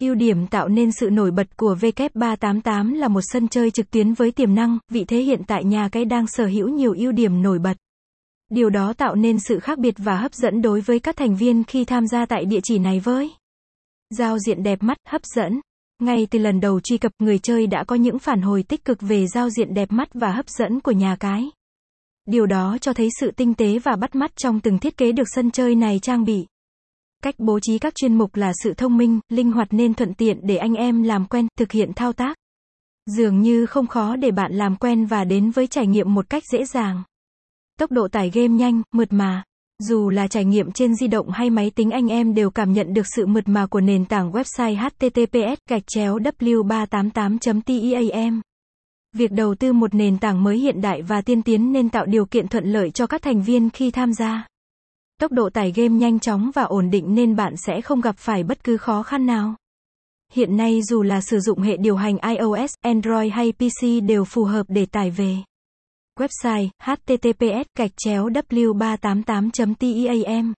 Ưu điểm tạo nên sự nổi bật của W388 là một sân chơi trực tuyến với tiềm năng, vị thế hiện tại nhà cái đang sở hữu nhiều ưu điểm nổi bật. Điều đó tạo nên sự khác biệt và hấp dẫn đối với các thành viên khi tham gia tại địa chỉ này với giao diện đẹp mắt, hấp dẫn. Ngay từ lần đầu truy cập, người chơi đã có những phản hồi tích cực về giao diện đẹp mắt và hấp dẫn của nhà cái. Điều đó cho thấy sự tinh tế và bắt mắt trong từng thiết kế được sân chơi này trang bị. Cách bố trí các chuyên mục là sự thông minh, linh hoạt nên thuận tiện để anh em làm quen, thực hiện thao tác. Dường như không khó để bạn làm quen và đến với trải nghiệm một cách dễ dàng. Tốc độ tải game nhanh, mượt mà. Dù là trải nghiệm trên di động hay máy tính anh em đều cảm nhận được sự mượt mà của nền tảng website https gạch chéo w388.team. Việc đầu tư một nền tảng mới hiện đại và tiên tiến nên tạo điều kiện thuận lợi cho các thành viên khi tham gia. Tốc độ tải game nhanh chóng và ổn định nên bạn sẽ không gặp phải bất cứ khó khăn nào. Hiện nay dù là sử dụng hệ điều hành iOS, Android hay PC đều phù hợp để tải về. Website https gạch chéo w388.team